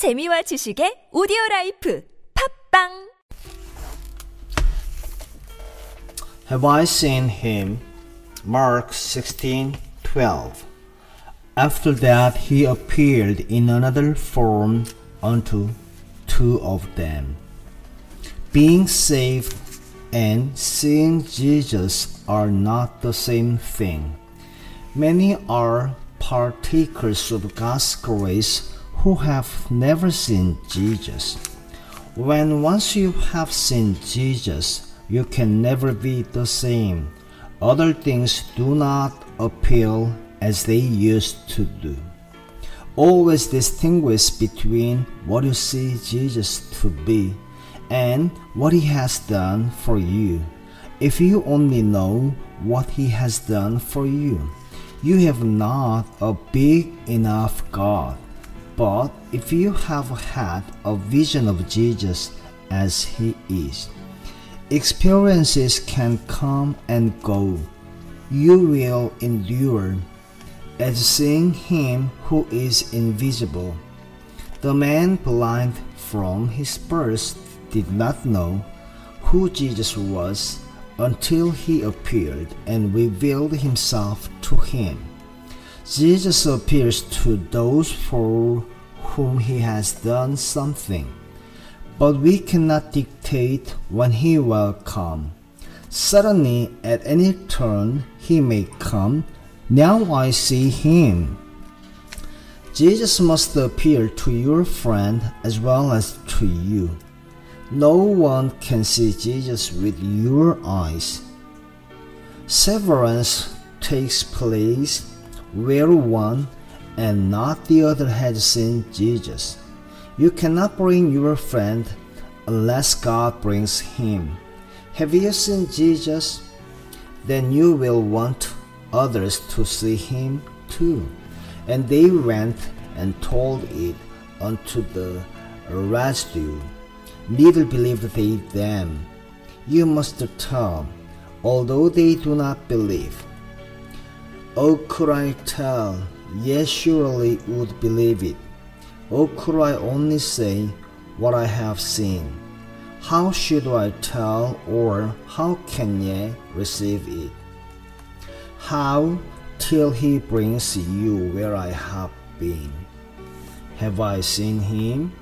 재미와 지식의 오디오 라이프 팝빵 Have I seen him? Mark 16:12. After that he appeared in another form unto two of them. Being saved and seeing Jesus are not the same thing. Many are partakers of God's grace who have never seen Jesus. When once you have seen Jesus, you can never be the same. Other things do not appeal as they used to do. Always distinguish between what you see Jesus to be and what he has done for you. If you only know what he has done for you, you have not a big enough God. But if you have had a vision of Jesus as he is, experiences can come and go. You will endure as seeing him who is invisible. The man blind from his birth did not know who Jesus was until he appeared and revealed himself to him. Jesus appears to those for whom he has done something, but we cannot dictate when he will come. Suddenly, at any turn, he may come. Now I see him. Jesus must appear to your friend as well as to you. No one can see Jesus with your eyes. Severance takes place where one and not the other had seen Jesus. You cannot bring your friend unless God brings him. Have you seen Jesus? Then you will want others to see him too. And they went and told it unto the residue. Neither believed they them. You must tell, although they do not believe. Oh, could I tell? Yes, surely would believe it. Oh, could I only say what I have seen? How should I tell, or how can ye receive it? How till he brings you where I have been? Have I seen him?